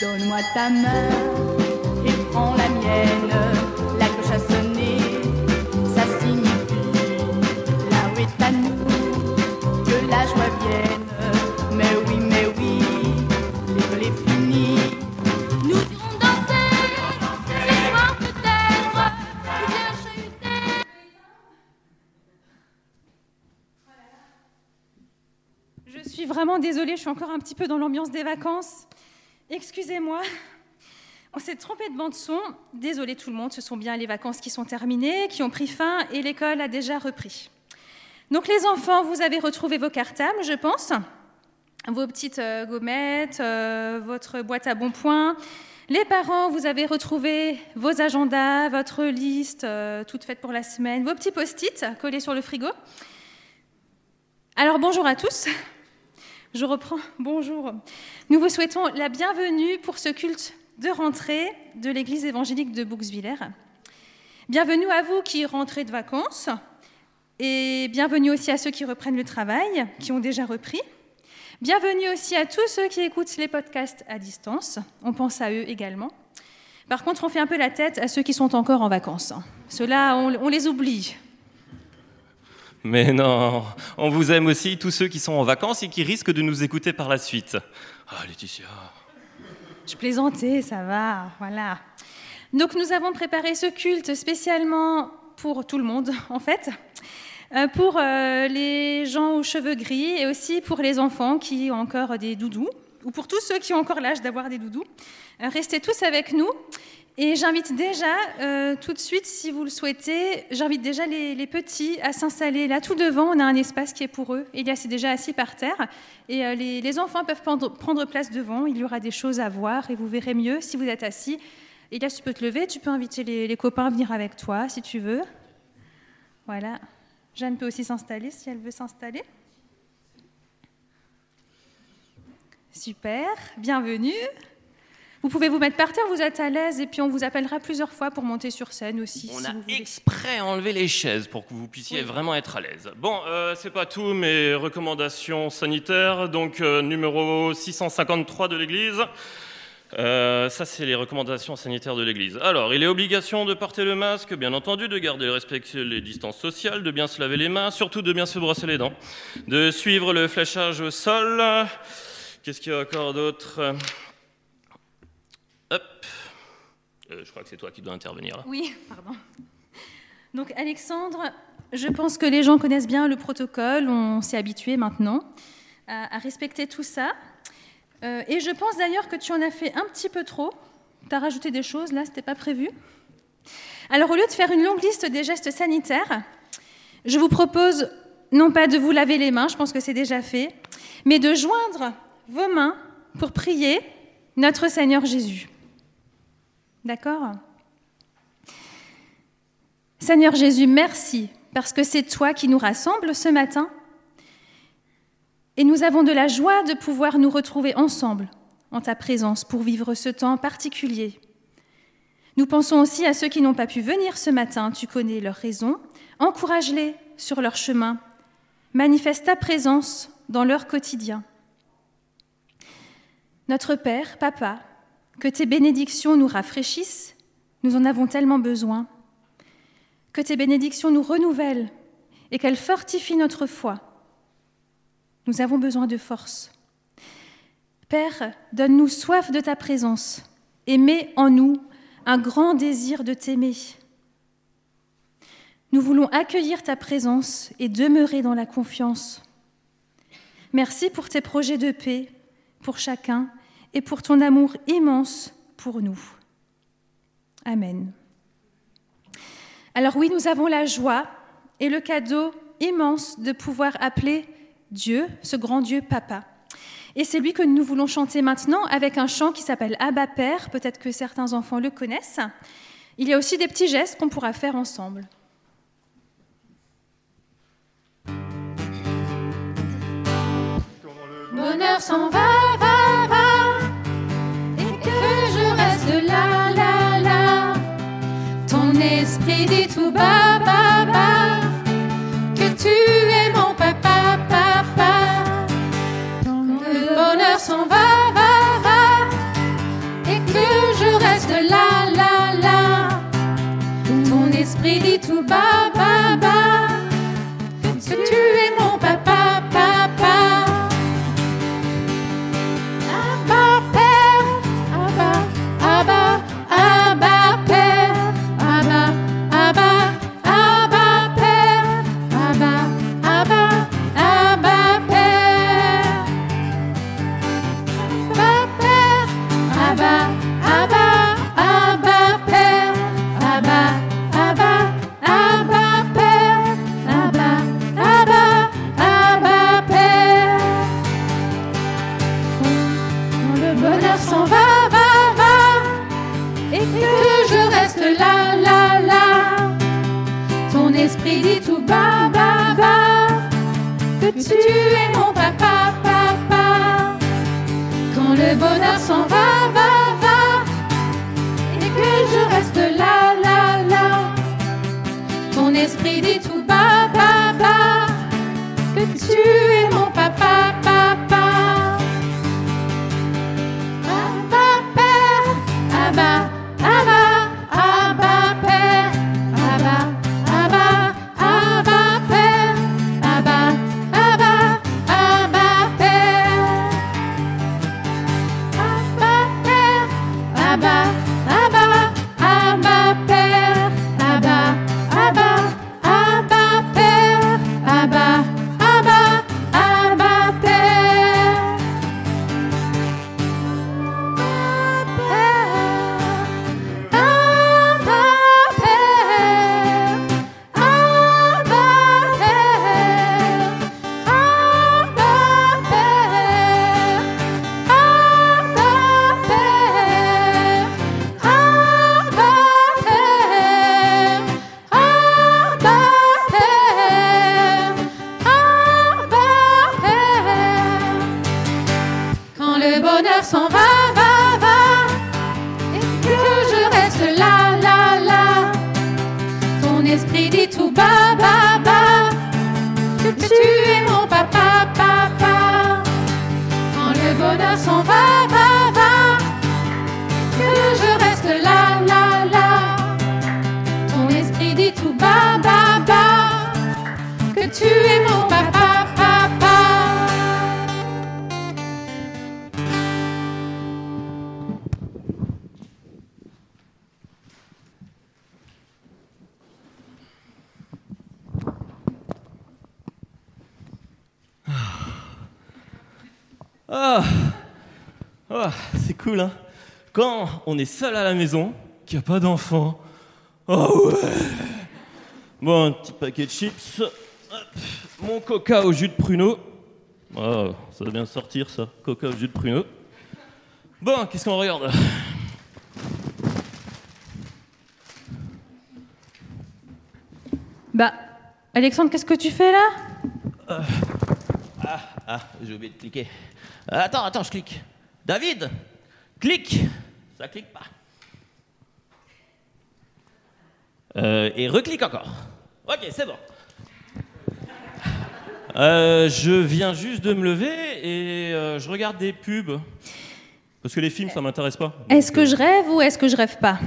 Donne-moi ta main et prends la mienne. La cloche a sonné, ça signifie là où est à nous que la joie vienne. Mais oui, mais oui, l'école est finie. Nous irons danser ce soir peut-être. Je suis vraiment désolée, je suis encore un petit peu dans l'ambiance des vacances. Excusez-moi. On s'est trompé de bande son. Désolée tout le monde, ce sont bien les vacances qui sont terminées, qui ont pris fin et l'école a déjà repris. Donc les enfants, vous avez retrouvé vos cartables, je pense, vos petites euh, gommettes, euh, votre boîte à bons points. Les parents, vous avez retrouvé vos agendas, votre liste euh, toute faite pour la semaine, vos petits post-it collés sur le frigo. Alors bonjour à tous. Je reprends. Bonjour. Nous vous souhaitons la bienvenue pour ce culte de rentrée de l'église évangélique de Bouxwiller. Bienvenue à vous qui rentrez de vacances et bienvenue aussi à ceux qui reprennent le travail, qui ont déjà repris. Bienvenue aussi à tous ceux qui écoutent les podcasts à distance. On pense à eux également. Par contre, on fait un peu la tête à ceux qui sont encore en vacances. Ceux-là, on, on les oublie. Mais non, on vous aime aussi, tous ceux qui sont en vacances et qui risquent de nous écouter par la suite. Ah, Laetitia. Je plaisantais, ça va, voilà. Donc nous avons préparé ce culte spécialement pour tout le monde, en fait, euh, pour euh, les gens aux cheveux gris et aussi pour les enfants qui ont encore des doudous, ou pour tous ceux qui ont encore l'âge d'avoir des doudous. Euh, restez tous avec nous. Et j'invite déjà, euh, tout de suite, si vous le souhaitez, j'invite déjà les, petits à s'installer là tout devant. On a un espace qui est pour eux. Elias est déjà assis par terre. Et euh, les, enfants peuvent prendre, prendre place devant. Il y aura des choses à voir et vous verrez mieux si vous êtes assis. Elias, tu peux te lever. Tu peux inviter les, les copains à venir avec toi si tu veux. Voilà. Jeanne peut aussi s'installer si elle veut s'installer. Super, bienvenue. Vous pouvez vous mettre par terre, vous êtes à l'aise, et puis on vous appellera plusieurs fois pour monter sur scène aussi. On si a vous exprès enlevé les chaises pour que vous puissiez vraiment être à l'aise. Bon, euh, c'est pas tout, mes recommandations sanitaires. Donc, euh, numéro 653 de l'Église. Euh, ça, c'est les recommandations sanitaires de l'Église. Alors, il est obligation de porter le masque, bien entendu, de garder le respect les distances sociales, de bien se laver les mains, surtout de bien se brosser les dents, de suivre le fléchage au sol. Qu'est-ce qu'il y a encore d'autre? Euh, je crois que c'est toi qui dois intervenir là. Oui, pardon. Donc Alexandre, je pense que les gens connaissent bien le protocole, on s'est habitué maintenant à, respecter tout ça. Euh, et je pense d'ailleurs que tu en as fait un petit peu trop. Tu as rajouté des choses, là, c'était pas prévu. Alors au lieu de faire une longue liste des gestes sanitaires, je vous propose non pas de vous laver les mains, je pense que c'est déjà fait, mais de joindre vos mains pour prier notre Seigneur Jésus. D'accord? Seigneur Jésus, merci, parce que c'est toi qui nous rassembles ce matin. Et nous avons de la joie de pouvoir nous retrouver ensemble en ta présence pour vivre ce temps particulier. Nous pensons aussi à ceux qui n'ont pas pu venir ce matin, tu connais leurs raisons. Encourage-les sur leur chemin. Manifeste ta présence dans leur quotidien. Notre Père, Papa, que tes bénédictions nous rafraîchissent, nous en avons tellement besoin. Que tes bénédictions nous renouvellent et qu'elles fortifient notre foi. Nous avons besoin de force. Père, donne-nous soif de ta présence et mets en nous un grand désir de t'aimer. Nous voulons accueillir ta présence et demeurer dans la confiance. Merci pour tes projets de paix pour chacun et pour ton amour immense pour nous. Amen. Alors oui, nous avons la joie et le cadeau immense de pouvoir appeler Dieu, ce grand Dieu Papa. Et c'est lui que nous voulons chanter maintenant avec un chant qui s'appelle Abba Père. Peut-être que certains enfants le connaissent. Il y a aussi des petits gestes qu'on pourra faire ensemble. Bonheur s'en va, va, esprit dit tout bas, bas, bas, que tu es mon papa, papa. Quand le bonheur s'en va, va, va, et que je reste là, là, là, ton esprit dit tout bas. Tu es mon papa, papa. Ah, Ah, c'est cool, hein Quand on est seul à la maison, qu'il n'y a pas d'enfant. Oh ouais Bon, un petit paquet de chips. Hop, mon coca au jus de pruneau. Oh, ça doit bien sortir, ça. Coca au jus de pruneau. Bon, qu'est-ce qu'on regarde? Bah, Alexandre, qu'est-ce que tu fais là? Ah, j'ai oublié de cliquer. Euh, Attends, attends, je clique. David, clique. Ça clique pas. Euh, et reclique encore. Ok, c'est bon. Euh, je viens juste de me lever et euh, je regarde des pubs. Parce que les films, ça m'intéresse pas. Est-ce que je rêve ou est-ce que je rêve pas?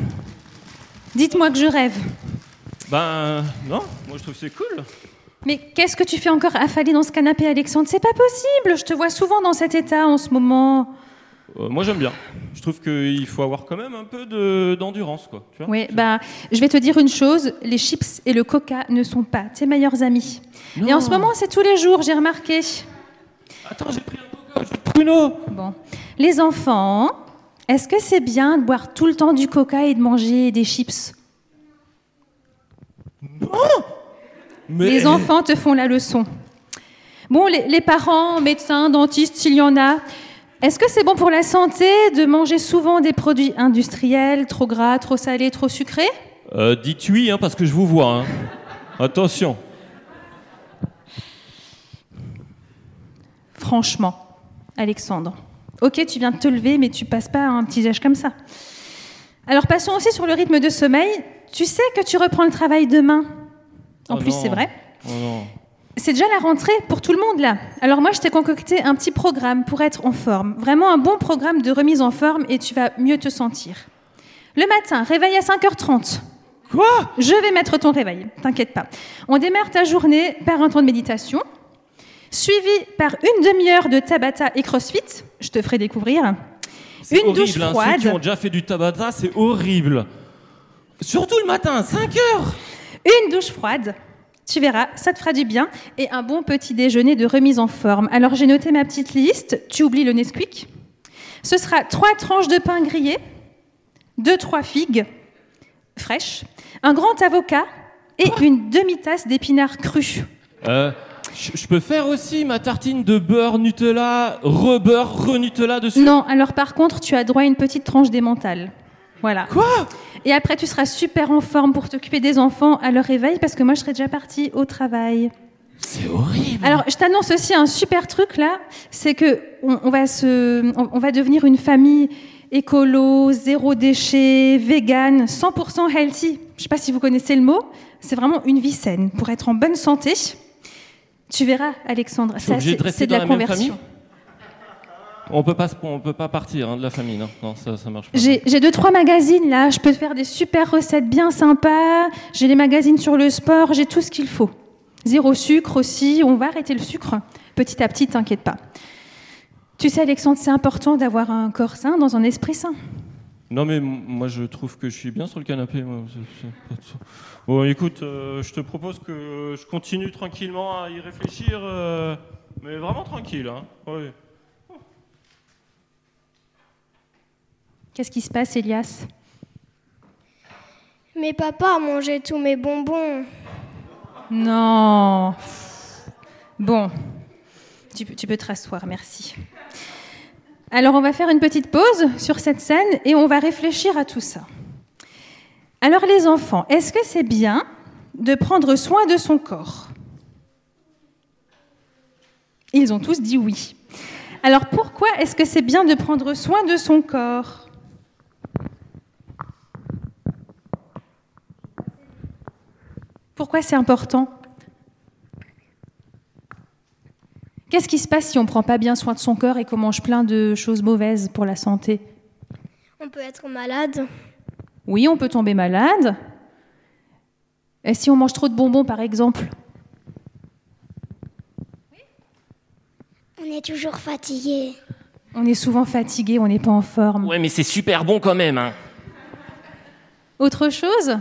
Dites-moi que je rêve. Ben, non, moi je trouve que c'est cool. Mais qu'est-ce que tu fais encore affalé dans ce canapé, Alexandre? C'est pas possible. Je te vois souvent dans cet état en ce moment. Euh, moi j'aime bien. Je trouve qu'il faut avoir quand même un peu de- d'endurance, quoi. Tu vois Oui, bah, je vais te dire une chose les chips et le coca ne sont pas tes meilleurs amis. Et en ce moment, c'est tous les jours, j'ai remarqué. Attends, j'ai pris un coca de pruneau. Bon. Les enfants, est-ce que c'est bien de boire tout le temps du coca et de manger des chips? Mais... Les enfants te font la leçon. Bon, les, les parents, médecins, dentistes, s'il y en a, est-ce que c'est bon pour la santé de manger souvent des produits industriels, trop gras, trop salés, trop sucrés? Euh, dites oui, hein, parce que je vous vois. hein. Attention. Franchement, Alexandre. Ok, tu viens de te lever, mais tu passes pas un petit âge comme ça. Alors passons aussi sur le rythme de sommeil. Tu sais que tu reprends le travail demain? En Oh plus, c'est vrai. Oh non. C'est déjà la rentrée pour tout le monde là. Alors moi, je t'ai concocté un petit programme pour être en forme. Vraiment un bon programme de remise en forme et tu vas mieux te sentir. Le matin, réveil à 5h30. Quoi? Je vais mettre ton réveil, t'inquiète pas. On démarre ta journée par un temps de méditation, suivi par une demi-heure de Tabata et CrossFit. Je te ferai découvrir. C'est Une douche horrible, hein. froide. Ceux qui ont déjà fait du tabata, c'est horrible. Surtout le matin, 5 heures. Une douche froide. Tu verras, ça te fera du bien. Et un bon petit déjeuner de remise en forme. Alors j'ai noté ma petite liste. Tu oublies le Nesquik. Ce sera trois tranches de pain grillé, deux, trois figues fraîches, un grand avocat et une demi-tasse d'épinards crus. Euh, je peux faire aussi ma tartine de beurre Nutella, re-beurre, re-Nutella dessus? Non, alors par contre, tu as droit à une petite tranche d'émental. Voilà. Quoi? Et après, tu seras super en forme pour t'occuper des enfants à leur réveil parce que moi, je serai déjà partie au travail. C'est horrible. Alors, je t'annonce aussi un super truc là, c'est que on, on va se, on, on va devenir une famille écolo, zéro déchet, vegan, 100% healthy. Je sais pas si vous connaissez le mot. C'est vraiment une vie saine pour être en bonne santé. Tu verras, Alexandre, ça, c'est de la la conversion. On peut pas, on peut pas partir hein, de la famille, non, non ça, ça marche pas. J'ai deux, trois magazines là, je peux faire des super recettes bien sympas. J'ai les magazines sur le sport, j'ai tout ce qu'il faut. Zéro sucre aussi, on va arrêter le sucre petit à petit, t'inquiète pas. Tu sais, Alexandre, c'est important d'avoir un corps sain dans un esprit sain. Non mais moi je trouve que je suis bien sur le canapé. moi, Bon écoute, euh, je te propose que je continue tranquillement à y réfléchir, euh, mais vraiment tranquille. Hein. Qu'est-ce qui se passe, Elias? Mais papa a mangé tous mes bonbons. Non. Bon, tu peux, tu peux te rasseoir, merci. Alors, on va faire une petite pause sur cette scène et on va réfléchir à tout ça. Alors, les enfants, est-ce que c'est bien de prendre soin de son corps? Ils ont tous dit oui. Alors, pourquoi est-ce que c'est bien de prendre soin de son corps? Pourquoi c'est important? Qu'est-ce qui se passe si on ne prend pas bien soin de son corps et qu'on mange plein de choses mauvaises pour la santé? On peut être malade. Oui, on peut tomber malade. Et si on mange trop de bonbons, par exemple? On est toujours fatigué. On est souvent fatigué, on n'est pas en forme. Ouais mais c'est super bon quand même. Hein. Autre chose?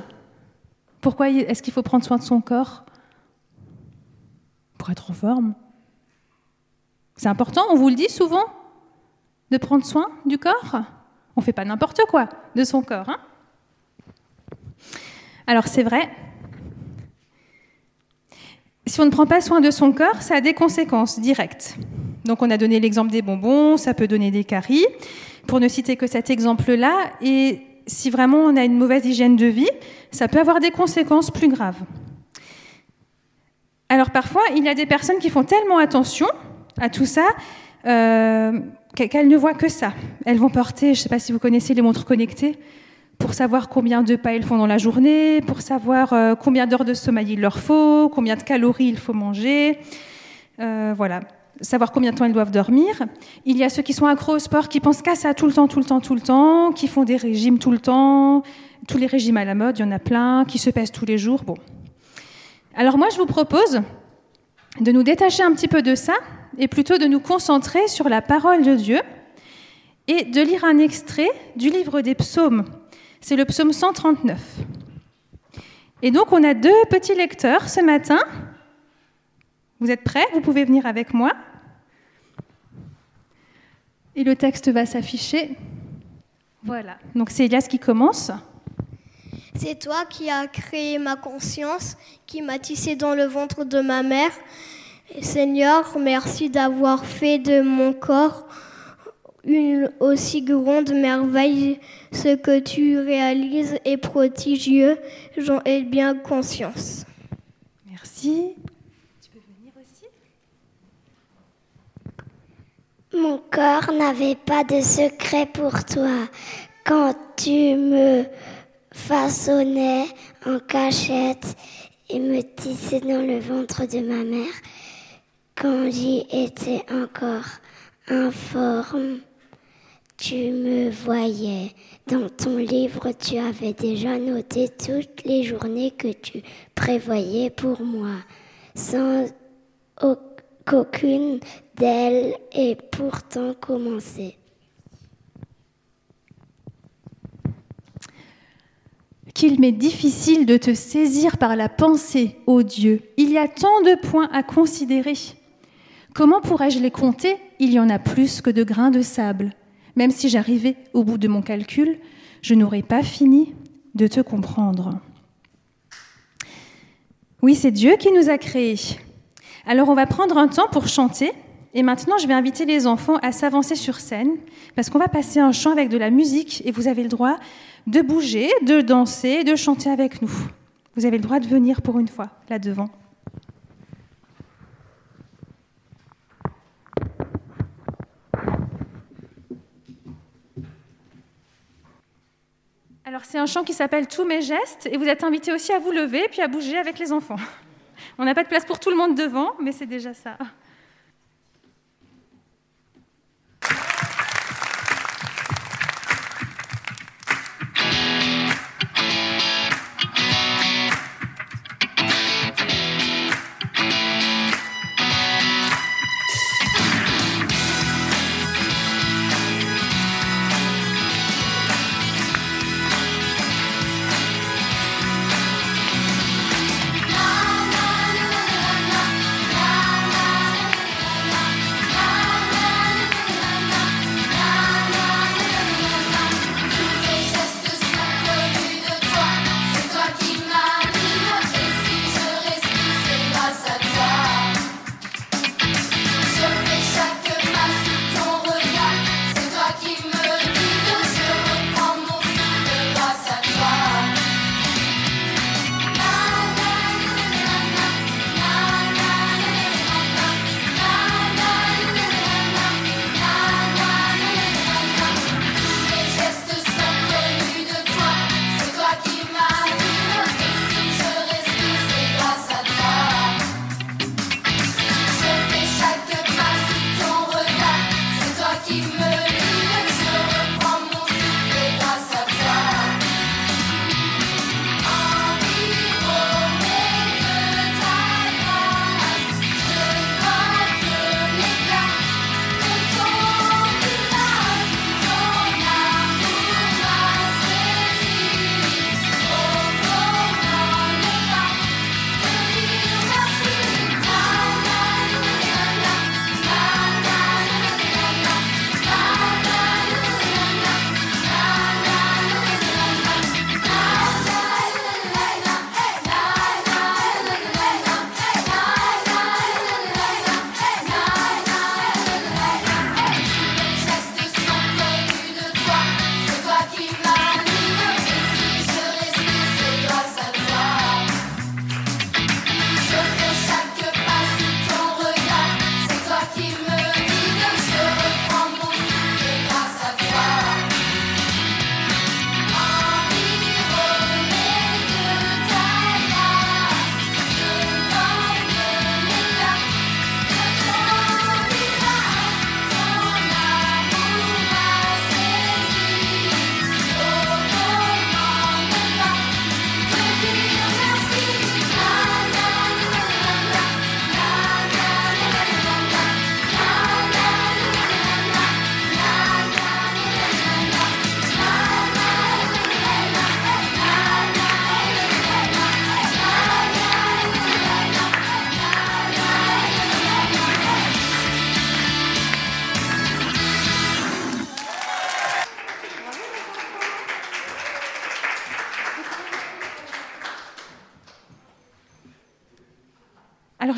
Pourquoi est-ce qu'il faut prendre soin de son corps Pour être en forme? C'est important, on vous le dit souvent, de prendre soin du corps? On ne fait pas n'importe quoi de son corps. hein? Alors c'est vrai, si on ne prend pas soin de son corps, ça a des conséquences directes. Donc on a donné l'exemple des bonbons, ça peut donner des caries, pour ne citer que cet exemple-là. Et si vraiment on a une mauvaise hygiène de vie, ça peut avoir des conséquences plus graves. Alors parfois, il y a des personnes qui font tellement attention à tout ça euh, qu'e- qu'elles ne voient que ça. Elles vont porter, je ne sais pas si vous connaissez les montres connectées, pour savoir combien de pas elles font dans la journée, pour savoir euh, combien d'heures de sommeil il leur faut, combien de calories il faut manger. Euh, voilà, savoir combien de temps elles doivent dormir. Il y a ceux qui sont accros au sport, qui pensent qu'à ça tout le temps, tout le temps, tout le temps, qui font des régimes tout le temps, tous les régimes à la mode, il y en a plein, qui se pèsent tous les jours. Bon. Alors moi, je vous propose de nous détacher un petit peu de ça et plutôt de nous concentrer sur la parole de Dieu et de lire un extrait du livre des psaumes. C'est le psaume 139. Et donc, on a deux petits lecteurs ce matin. Vous êtes prêts? Vous pouvez venir avec moi. Et le texte va s'afficher. Voilà. Donc, c'est Elias qui commence. C'est toi qui as créé ma conscience, qui m'as tissé dans le ventre de ma mère. Seigneur, merci d'avoir fait de mon corps une aussi grande merveille. Ce que tu réalises est prodigieux, j'en ai bien conscience. Merci. Mon corps n'avait pas de secret pour toi. Quand tu me façonnais en cachette et me tissais dans le ventre de ma mère, quand j'y étais encore informe, tu me voyais. Dans ton livre, tu avais déjà noté toutes les journées que tu prévoyais pour moi, sans au- qu'aucune d'elles ait pourtant commencé. Qu'il m'est difficile de te saisir par la pensée, ô Dieu. Il y a tant de points à considérer. Comment pourrais-je les compter? Il y en a plus que de grains de sable. Même si j'arrivais au bout de mon calcul, je n'aurais pas fini de te comprendre. Oui, c'est Dieu qui nous a créés. Alors on va prendre un temps pour chanter. Et maintenant, je vais inviter les enfants à s'avancer sur scène, parce qu'on va passer un chant avec de la musique, et vous avez le droit de bouger, de danser, de chanter avec nous. Vous avez le droit de venir pour une fois, là devant. Alors c'est un chant qui s'appelle Tous mes gestes, et vous êtes invités aussi à vous lever, puis à bouger avec les enfants. On n'a pas de place pour tout le monde devant, mais c'est déjà ça.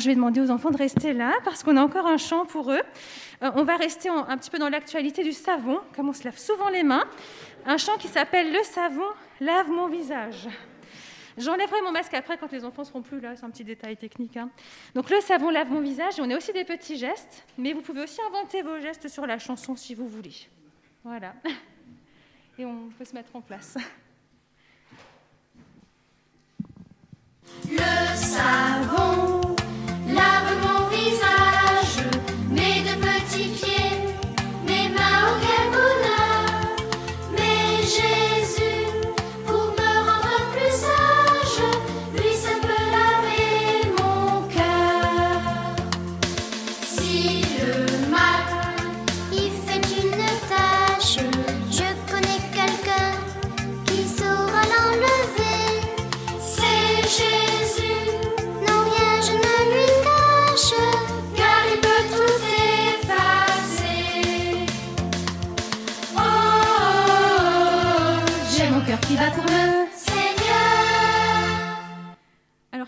Je vais demander aux enfants de rester là parce qu'on a encore un chant pour eux. Euh, on va rester un petit peu dans l'actualité du savon, comme on se lave souvent les mains. Un chant qui s'appelle Le savon lave mon visage. J'enlèverai mon masque après quand les enfants seront plus là, c'est un petit détail technique. hein. Donc le savon lave mon visage et on a aussi des petits gestes, mais vous pouvez aussi inventer vos gestes sur la chanson si vous voulez. Voilà. Et on peut se mettre en place. Le savon lave mon visage,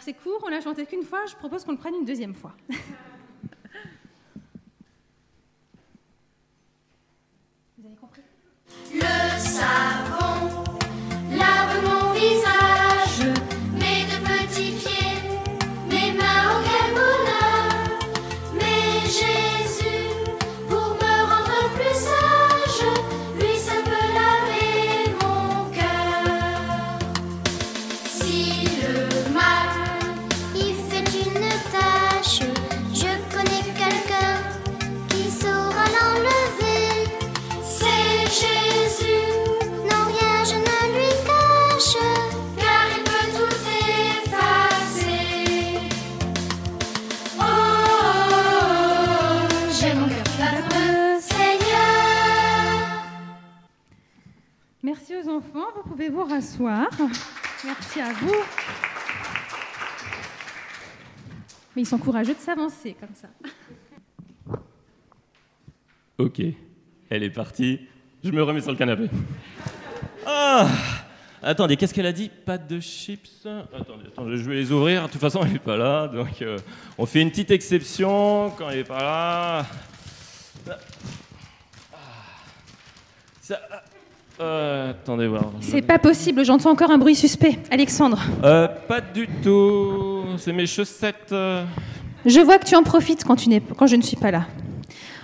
c'est court, on l'a chanté qu'une fois, je propose qu'on le prenne une deuxième fois. Vous avez compris Le savon lave mon visage, à vous. Mais ils sont courageux de s'avancer comme ça. Ok, elle est partie. Je me remets sur le canapé. Ah Attendez, qu'est-ce qu'elle a dit? Pas de chips? Attendez, attendez, je vais les ouvrir. De toute façon, elle n'est pas là. Donc, euh, on fait une petite exception quand elle n'est pas là. Ah. Ça- euh, attendez voir. C'est pas possible, j'entends encore un bruit suspect. Alexandre, Euh, pas du tout. C'est mes chaussettes. euh. je vois que tu en profites quand, tu n'es- quand je ne suis pas là.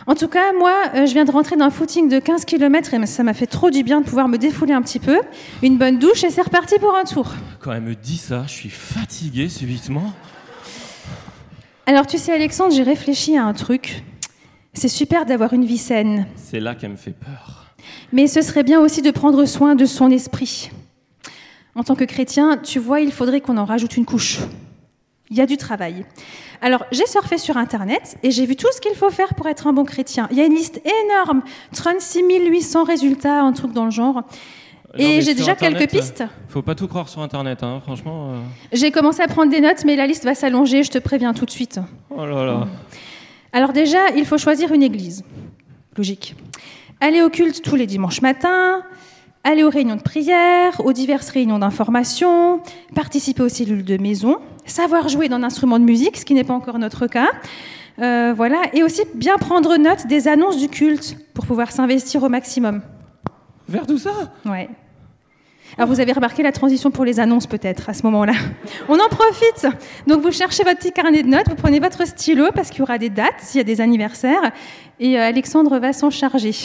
En tout cas, moi, euh, je viens de rentrer d'un footing de 15 km et ça m'a fait trop du bien de pouvoir me défouler un petit peu. Une bonne douche et c'est reparti pour un tour. Quand elle me dit ça, je suis fatigué subitement. Alors tu sais, Alexandre, j'ai réfléchi à un truc. C'est super d'avoir une vie saine, C'est là qu'elle me fait peur. Mais ce serait bien aussi de prendre soin de son esprit. En tant que chrétien, tu vois, il faudrait qu'on en rajoute une couche. Il y a du travail. Alors, j'ai surfé sur Internet et j'ai vu tout ce qu'il faut faire pour être un bon chrétien. Il y a une liste énorme, 36 800 résultats, un truc dans le genre. Non, Et j'ai déjà Internet, quelques pistes. euh, Faut pas tout croire sur Internet, hein, franchement. euh. J'ai commencé à prendre des notes, mais la liste va s'allonger, je te préviens tout de suite. Oh là là. Alors déjà, il faut choisir une église. Logique. Aller au culte tous les dimanches matins, aller aux réunions de prière, aux diverses réunions d'information, participer aux cellules de maison, savoir jouer d'un instrument de musique, ce qui n'est pas encore notre cas. Euh, voilà, et aussi bien prendre note des annonces du culte pour pouvoir s'investir au maximum. Vers tout ça? Ouais. Alors vous avez remarqué la transition pour les annonces peut-être à ce moment-là. On en profite. Donc vous cherchez votre petit carnet de notes, vous prenez votre stylo parce qu'il y aura des dates, s'il y a des anniversaires, et euh, Alexandre va s'en charger.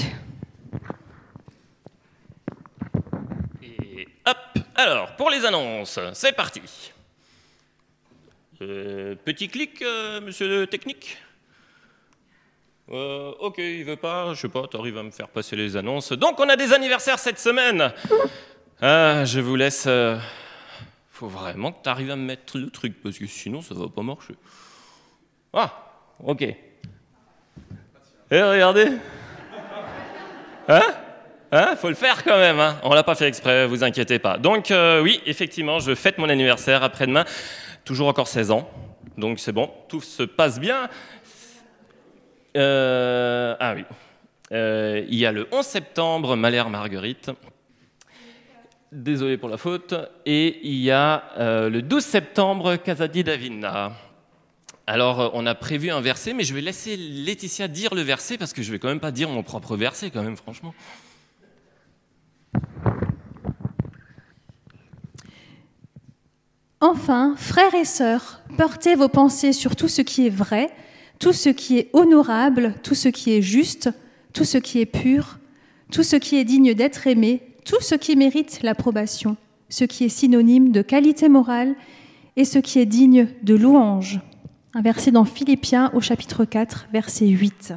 Et hop Alors, pour les annonces, c'est parti. Euh, petit clic, euh, monsieur le technique Euh, Ok, il veut pas, je sais pas, t'arrives à me faire passer les annonces. Donc, on a des anniversaires cette semaine Ah, je vous laisse... euh, Faut vraiment que t'arrives à me mettre le truc, parce que sinon, ça va pas marcher. Ah, ok. Et regardez Hein? Hein, faut le faire quand même. Hein On l'a pas fait exprès, vous inquiétez pas. Donc euh, oui, effectivement, je fête mon anniversaire après-demain. Toujours encore 16 ans. Donc c'est bon, tout se passe bien. Euh, ah oui. Euh, il y a le 11 septembre, Malheur Marguerite. Désolé pour la faute. Et il y a le 12 septembre, Casadi Davina. Alors, on a prévu un verset, mais je vais laisser Laetitia dire le verset parce que je vais quand même pas dire mon propre verset, quand même, franchement. Enfin, frères et sœurs, portez vos pensées sur tout ce qui est vrai, tout ce qui est honorable, tout ce qui est juste, tout ce qui est pur, tout ce qui est digne d'être aimé, tout ce qui mérite l'approbation, ce qui est synonyme de qualité morale et ce qui est digne de louange. Un verset dans Philippiens au chapitre 4, verset 8.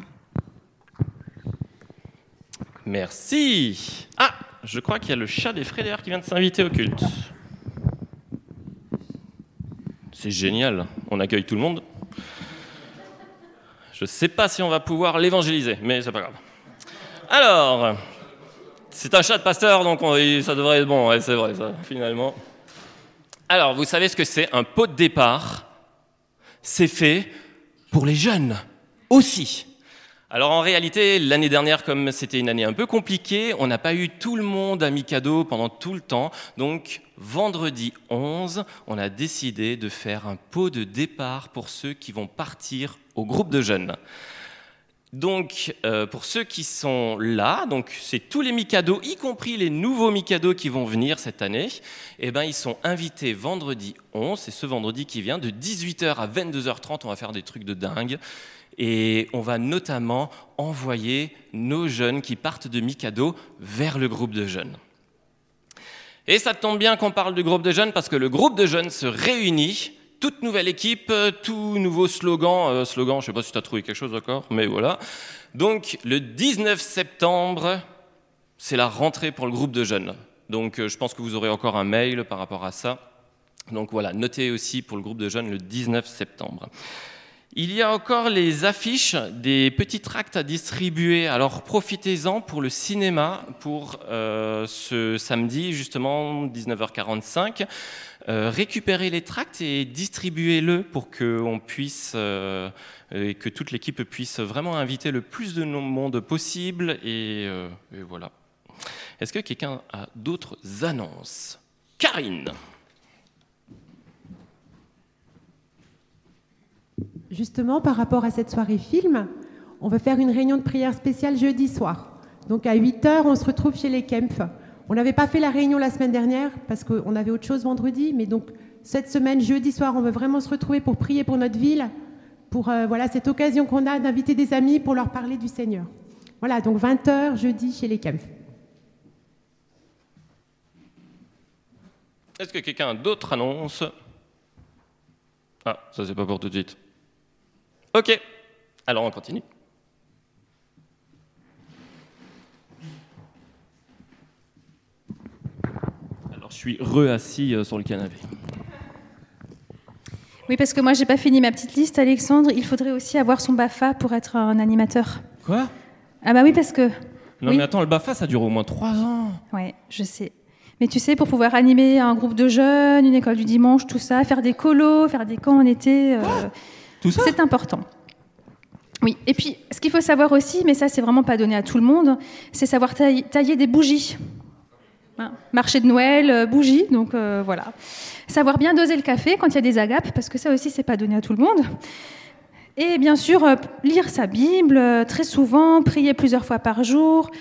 Merci. Ah, je crois qu'il y a le chat des Frédéric qui vient de s'inviter au culte. C'est génial, on accueille tout le monde. Je ne sais pas si on va pouvoir l'évangéliser, mais c'est pas grave. Alors, c'est un chat de pasteur, donc on- ça devrait être bon, c'est vrai ça, finalement. Alors, vous savez ce que c'est un pot de départ? C'est fait pour les jeunes aussi. Alors en réalité, l'année dernière, comme c'était une année un peu compliquée, on n'a pas eu tout le monde à Mikado pendant tout le temps. Donc vendredi 11, on a décidé de faire un pot de départ pour ceux qui vont partir au groupe de jeunes. Donc, euh, pour ceux qui sont là, donc c'est tous les Mikado, y compris les nouveaux Mikado qui vont venir cette année, eh ben, ils sont invités vendredi 11, c'est ce vendredi qui vient, de 18h à 22h30, on va faire des trucs de dingue. Et on va notamment envoyer nos jeunes qui partent de Mikado vers le groupe de jeunes. Et ça tombe bien qu'on parle du groupe de jeunes parce que le groupe de jeunes se réunit, toute nouvelle équipe, euh, tout nouveau slogan. euh, slogan, je ne sais pas si tu as trouvé quelque chose encore, mais voilà. Donc le 19 septembre, c'est la rentrée pour le groupe de jeunes. Donc euh, je pense que vous aurez encore un mail par rapport à ça. Donc voilà, notez aussi pour le groupe de jeunes le 19 septembre. Il y a encore les affiches des petits tracts à distribuer. Alors profitez-en pour le cinéma pour euh, ce samedi, justement 19h45. Euh, récupérez les tracts et distribuez-le pour que on puisse euh, et que toute l'équipe puisse vraiment inviter le plus de monde possible. Et, euh, et voilà. Est-ce que quelqu'un a d'autres annonces? Karine Justement, par rapport à cette soirée film, on va faire une réunion de prière spéciale jeudi soir. Donc à 8h, on se retrouve chez les Kempf. On n'avait pas fait la réunion la semaine dernière parce qu'on avait autre chose vendredi, mais donc cette semaine, jeudi soir, on veut vraiment se retrouver pour prier pour notre ville, pour euh, voilà cette occasion qu'on a d'inviter des amis pour leur parler du Seigneur. Voilà, donc 20h jeudi chez les Kempf. Est-ce que quelqu'un a d'autres annonces Ah, ça c'est pas pour tout de suite. Ok, alors on continue. Alors je suis re-assis euh, sur le canapé. Oui, parce que moi, j'ai pas fini ma petite liste, Alexandre. Il faudrait aussi avoir son BAFA pour être un animateur. Quoi? Ah bah oui, parce que... Non Oui. mais attends, le BAFA ça dure au moins trois ans. Ouais, je sais. Mais tu sais, pour pouvoir animer un groupe de jeunes, une école du dimanche, tout ça, faire des colos, faire des camps en été, euh, C'est important. Oui, et puis ce qu'il faut savoir aussi, mais ça c'est vraiment pas donné à tout le monde, c'est savoir tailler, des bougies. Hein, Marché de Noël, euh, bougies, donc euh, voilà. Savoir bien doser le café quand il y a des agapes, parce que ça aussi c'est pas donné à tout le monde. Et bien sûr, euh, lire sa Bible très souvent, prier plusieurs fois par jour.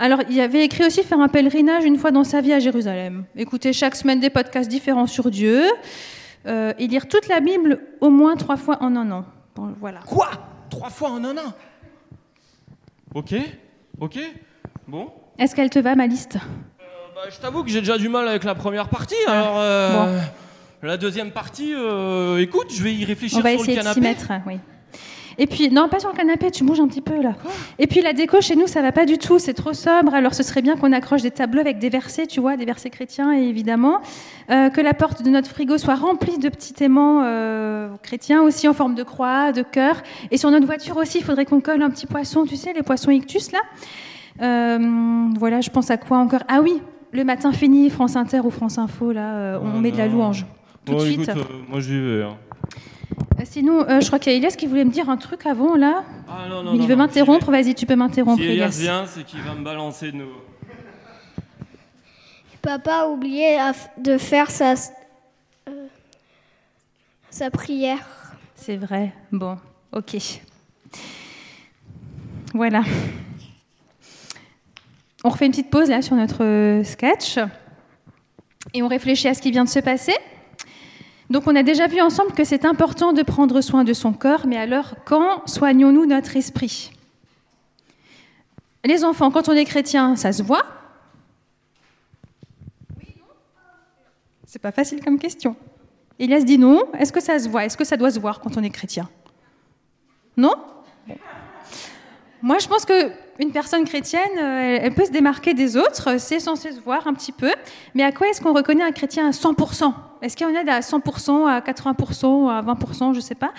Alors, il y avait écrit aussi faire un pèlerinage une fois dans sa vie à Jérusalem. Écouter chaque semaine des podcasts différents sur Dieu euh, et lire toute la Bible au moins trois fois en un an. Bon, voilà. Quoi? Trois fois en un an? Ok, ok, bon. Est-ce qu'elle te va, ma liste? Bah, je t'avoue que j'ai déjà du mal avec la première partie, alors euh, la deuxième partie, euh, écoute, je vais y réfléchir On va sur essayer le de s'y canapé. mettre, oui. Et puis, non, pas sur le canapé, tu bouges un petit peu là. Et puis la déco chez nous, ça va pas du tout, c'est trop sobre. Alors ce serait bien qu'on accroche des tableaux avec des versets, tu vois, des versets chrétiens évidemment. Euh, que la porte de notre frigo soit remplie de petits aimants euh, chrétiens aussi en forme de croix, de cœur. Et sur notre voiture aussi, il faudrait qu'on colle un petit poisson, tu sais, les poissons ictus là. Euh, voilà, je pense à quoi encore Ah oui, le matin fini, France Inter ou France Info, là, on Oh met de la louange. Tout de suite. écoute, moi j'y vais. hein. Euh, Sinon, euh, je crois qu'il y a Elias qui voulait me dire un truc avant, là. Ah, non, non, Il non, veut m'interrompre, vas-y, tu peux m'interrompre, Si Elias vient, c'est qu'il va me balancer de nouveau. Papa a oublié de faire sa, euh, sa prière. C'est vrai. Bon, ok. Voilà. On refait une petite pause là sur notre euh, sketch et on réfléchit à ce qui vient de se passer. Donc on a déjà vu ensemble que c'est important de prendre soin de son corps, mais alors quand soignons-nous notre esprit? Les enfants, quand on est chrétien, ça se voit? C'est pas facile comme question. Elias dit non. Est-ce que ça se voit? Est-ce que ça doit se voir quand on est chrétien? Non? Moi, je pense que une personne chrétienne, euh, elle peut se démarquer des autres. C'est censé se voir un petit peu. Mais à quoi est-ce qu'on reconnaît un chrétien à 100% Est-ce qu'il y en a à 100%, à 80%, à 20% Je ne sais pas.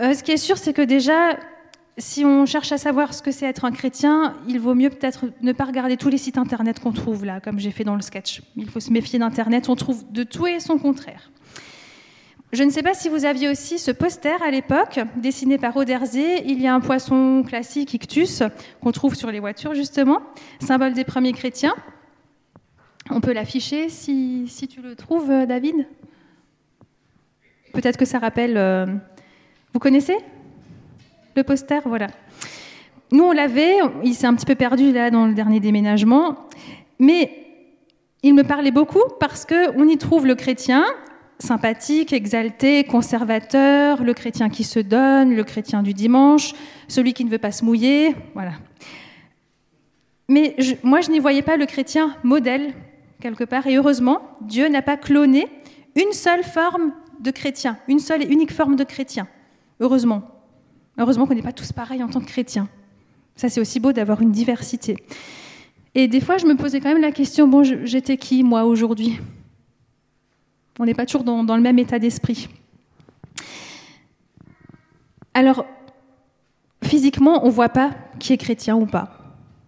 Euh, ce qui est sûr, c'est que déjà, si on cherche à savoir ce que c'est être un chrétien, il vaut mieux peut-être ne pas regarder tous les sites internet qu'on trouve là, comme j'ai fait dans le sketch. Il faut se méfier d'internet, on trouve de tout et son contraire. Je ne sais pas si vous aviez aussi ce poster à l'époque, dessiné par Auderzé. Il y a un poisson classique, ictus, qu'on trouve sur les voitures justement, symbole des premiers chrétiens. On peut l'afficher si, tu le trouves, euh, David? Peut-être que ça rappelle... euh, Vous connaissez le poster? Voilà. Nous, on l'avait, il s'est un petit peu perdu là dans le dernier déménagement, mais il me parlait beaucoup parce qu'on y trouve le chrétien, sympathique, exalté, conservateur, le chrétien qui se donne, le chrétien du dimanche, celui qui ne veut pas se mouiller, voilà. Mais moi, je n'y voyais pas le chrétien modèle, quelque et heureusement, Dieu n'a pas cloné une seule forme de chrétien, une seule et unique forme de chrétien. Heureusement. Heureusement qu'on n'est pas tous pareils en tant que chrétiens. Ça, c'est aussi beau d'avoir une diversité. Et des fois, je me posais quand même la question, bon, j'étais qui, moi, aujourd'hui? On n'est pas toujours dans le même état d'esprit. Alors, physiquement, on ne voit pas qui est chrétien ou pas.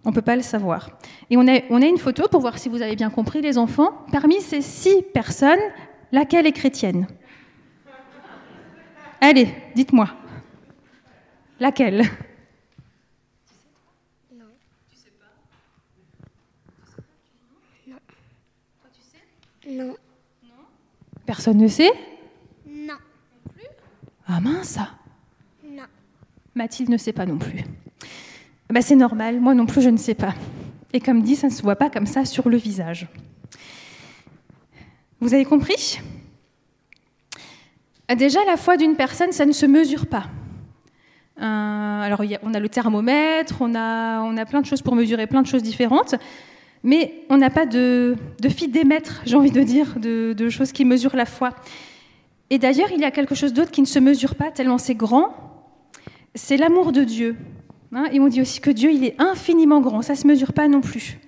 On ne peut pas le savoir. Et on a, on a une photo pour voir si vous avez bien compris, les enfants. Parmi ces six personnes, laquelle est chrétienne? Allez, dites-moi. Laquelle? Non. Personne ne sait? Non. Ah mince Non. Mathilde ne sait pas non plus. Bah, c'est normal, moi non plus je ne sais pas. Et comme dit, ça ne se voit pas comme ça sur le visage. Vous avez compris? Déjà, la foi d'une personne, ça ne se mesure pas. Euh, alors, on a le thermomètre, on a, on a plein de choses pour mesurer plein de choses différentes, mais on n'a pas de, de fidémètre, j'ai envie de dire, de, de choses qui mesurent la foi. Et d'ailleurs, il y a quelque chose d'autre qui ne se mesure pas tellement c'est grand, c'est l'amour de Dieu. Hein, et on dit aussi que Dieu, il est infiniment grand, ça ne se mesure pas non plus.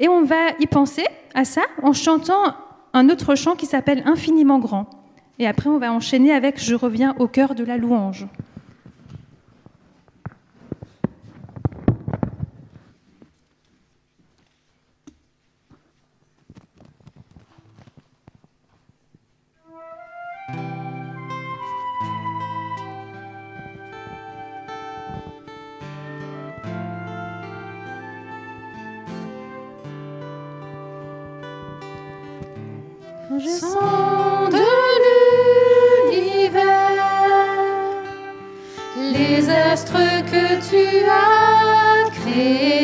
Et on va y penser à ça en chantant un autre chant qui s'appelle Infiniment grand. Et après, on va enchaîner avec Je reviens au cœur de la louange. Son de l'univers, les astres que tu as créés,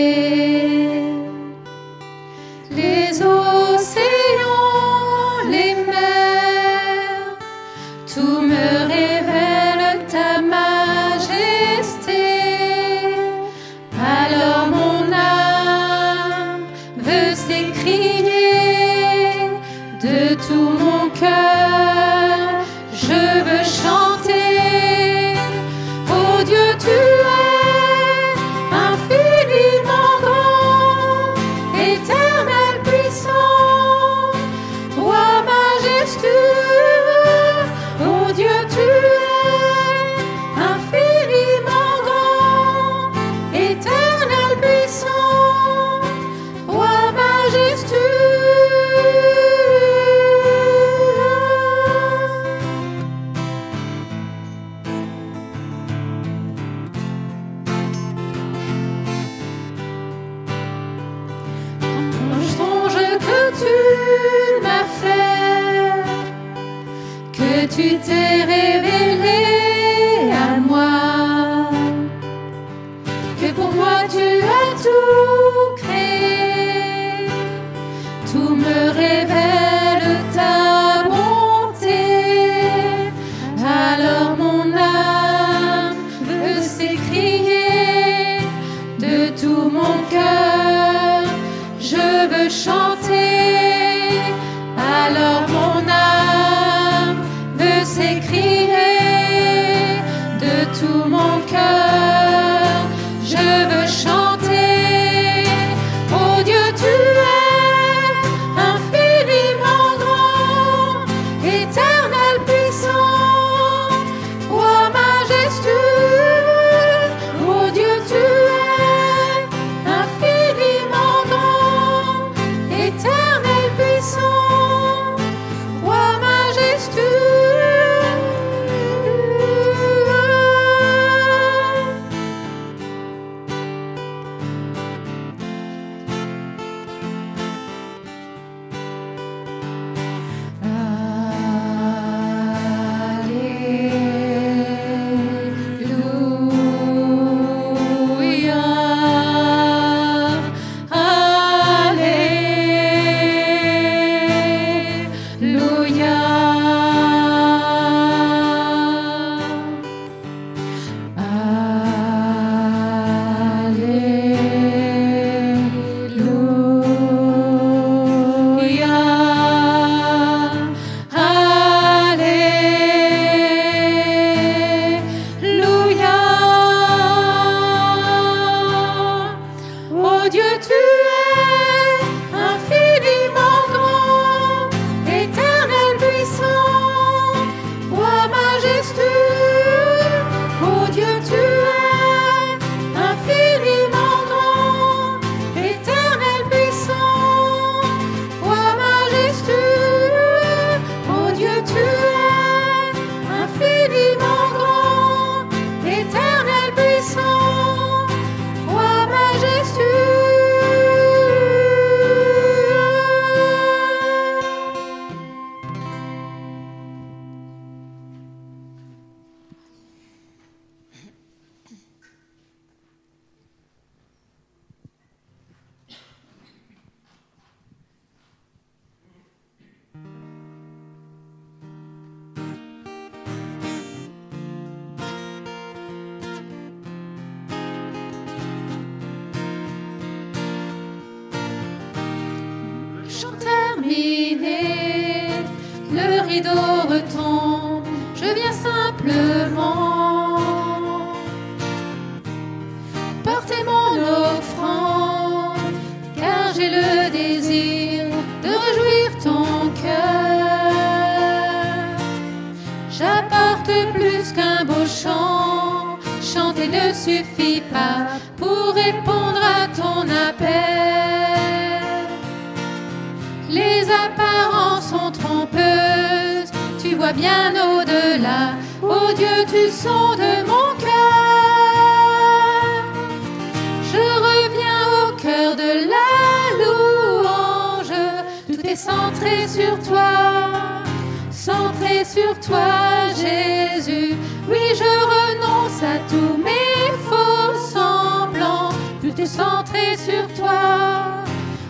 centré sur toi, centré sur toi, Jésus. Oui, je renonce à tous mes faux semblants, tout est centré sur toi,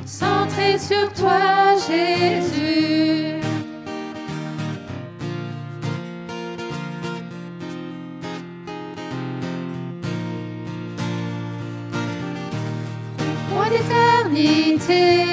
centré sur toi, Jésus. to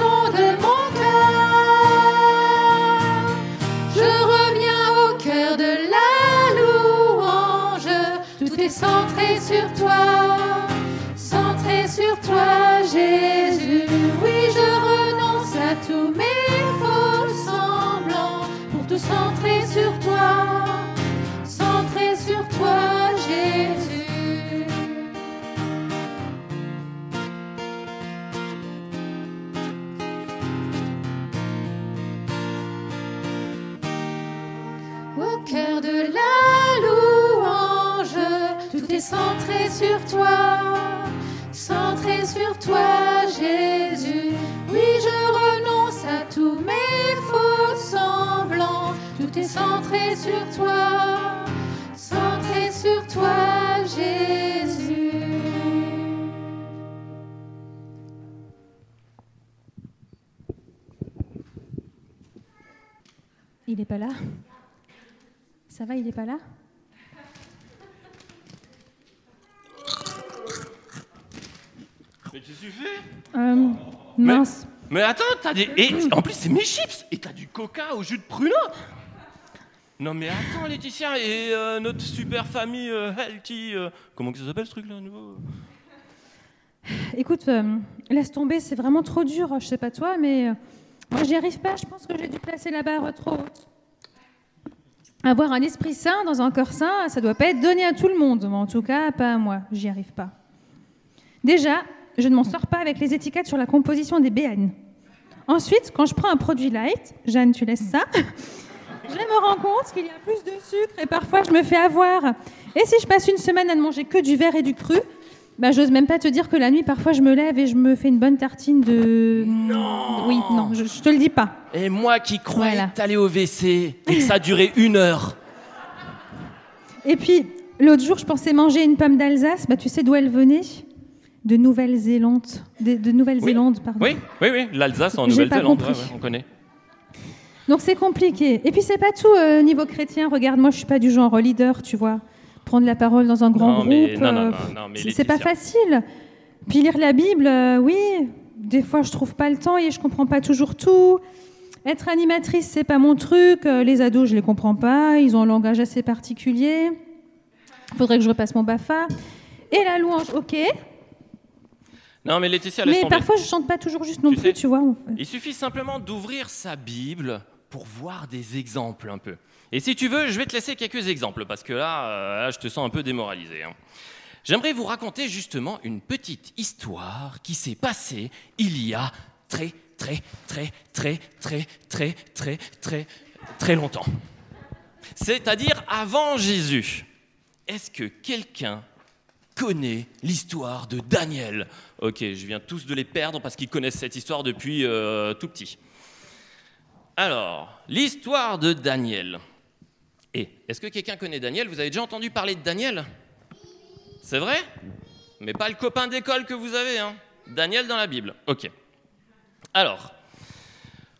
sondes mon cœur. Je reviens au cœur de la louange, tout est centré sur toi, centré sur toi, Jésus. Oui, je renonce à tous mes faux semblants pour tout centrer sur toi, centré sur toi, centré sur toi, Jésus. Oui, je renonce à tous mes faux semblants, tout est centré sur toi, centré sur toi, Jésus. Il n'est pas là? Ça va, il n'est pas là? Mais qu'est-ce que tu fais Euh, Mince. Mais attends, t'as des. Et en plus, c'est mes chips Et t'as du coca au jus de pruneau Non, mais attends, Laetitia, et euh, notre super famille euh, healthy. euh, comment que ça s'appelle ce truc-là, nouveau Écoute, euh, laisse tomber, c'est vraiment trop dur. Je sais pas toi, mais moi, j'y arrive pas. Je pense que j'ai dû placer la barre trop haute. Avoir un esprit sain dans un corps sain, ça doit pas être donné à tout le monde. En tout cas, pas à moi. J'y arrive pas. Déjà, je ne m'en sors pas avec les étiquettes sur la composition des BN. Ensuite, quand je prends un produit light, Jeanne, tu laisses ça, je me rends compte qu'il y a plus de sucre et parfois je me fais avoir. Et si je passe une semaine à ne manger que du vert et du cru, bah, j'ose même pas te dire que la nuit, parfois, je me lève et je me fais une bonne tartine de. Non Oui, non, je, je te le dis pas. Et moi qui croyais Voilà. t'allais au WC et que ça durait une heure. Et puis, l'autre jour, je pensais manger une pomme d'Alsace. Bah, tu sais d'où elle venait? De Nouvelle-Zélande. De, de Nouvelle-Zélande, pardon. Oui, oui, oui, l'Alsace en Nouvelle-Zélande, compris. ouais, ouais, on connaît. Donc c'est compliqué. Et puis c'est pas tout euh, niveau chrétien. Regarde, moi je suis pas du genre leader, tu vois. Prendre la parole dans un grand Non, groupe, mais- non, non, euh, non, non, mais c'est- pas facile. Puis lire la Bible, euh, oui, des fois je trouve pas le temps et je comprends pas toujours tout. Être animatrice, c'est pas mon truc. Euh, les ados, je les comprends pas. Ils ont un langage assez particulier. Faudrait que je repasse mon BAFA. Et la louange, ok. Non, mais Laetitia, laisse Mais tomber. parfois je chante pas toujours juste non Tu plus, sais- tu vois. Il suffit simplement d'ouvrir sa Bible pour voir des exemples un peu. Et si tu veux, je vais te laisser quelques exemples parce que là, euh, là, je te sens un peu démoralisé. hein. J'aimerais vous raconter justement une petite histoire qui s'est passée il y a très, très, très, très, très, très, très, très, très longtemps. C'est-à-dire avant Jésus. Est-ce que quelqu'un connaît l'histoire de Daniel? Ok, je viens tous de les perdre parce qu'ils connaissent cette histoire depuis euh, tout petit. Alors, l'histoire de Daniel. Et est-ce que quelqu'un connaît Daniel? Vous avez déjà entendu parler de Daniel? C'est vrai? Mais pas le copain d'école que vous avez, hein Daniel dans la Bible. Ok. Alors,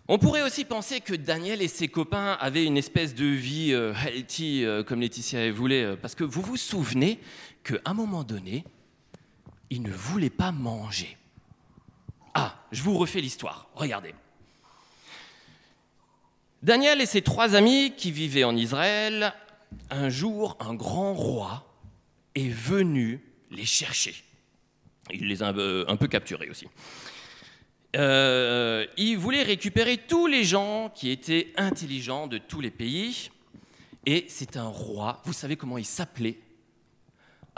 on pourrait aussi penser que Daniel et ses copains avaient une espèce de vie euh, healthy, euh, comme Laetitia voulait, parce que vous vous souvenez qu'à un moment donné, ils ne voulaient pas manger. Ah, je vous refais l'histoire. Regardez. Daniel et ses trois amis qui vivaient en Israël, un jour, un grand roi est venu les chercher. Il les a un peu, un peu capturés aussi. Euh, il voulait récupérer tous les gens qui étaient intelligents de tous les pays. Et c'est un roi. Vous savez comment il s'appelait?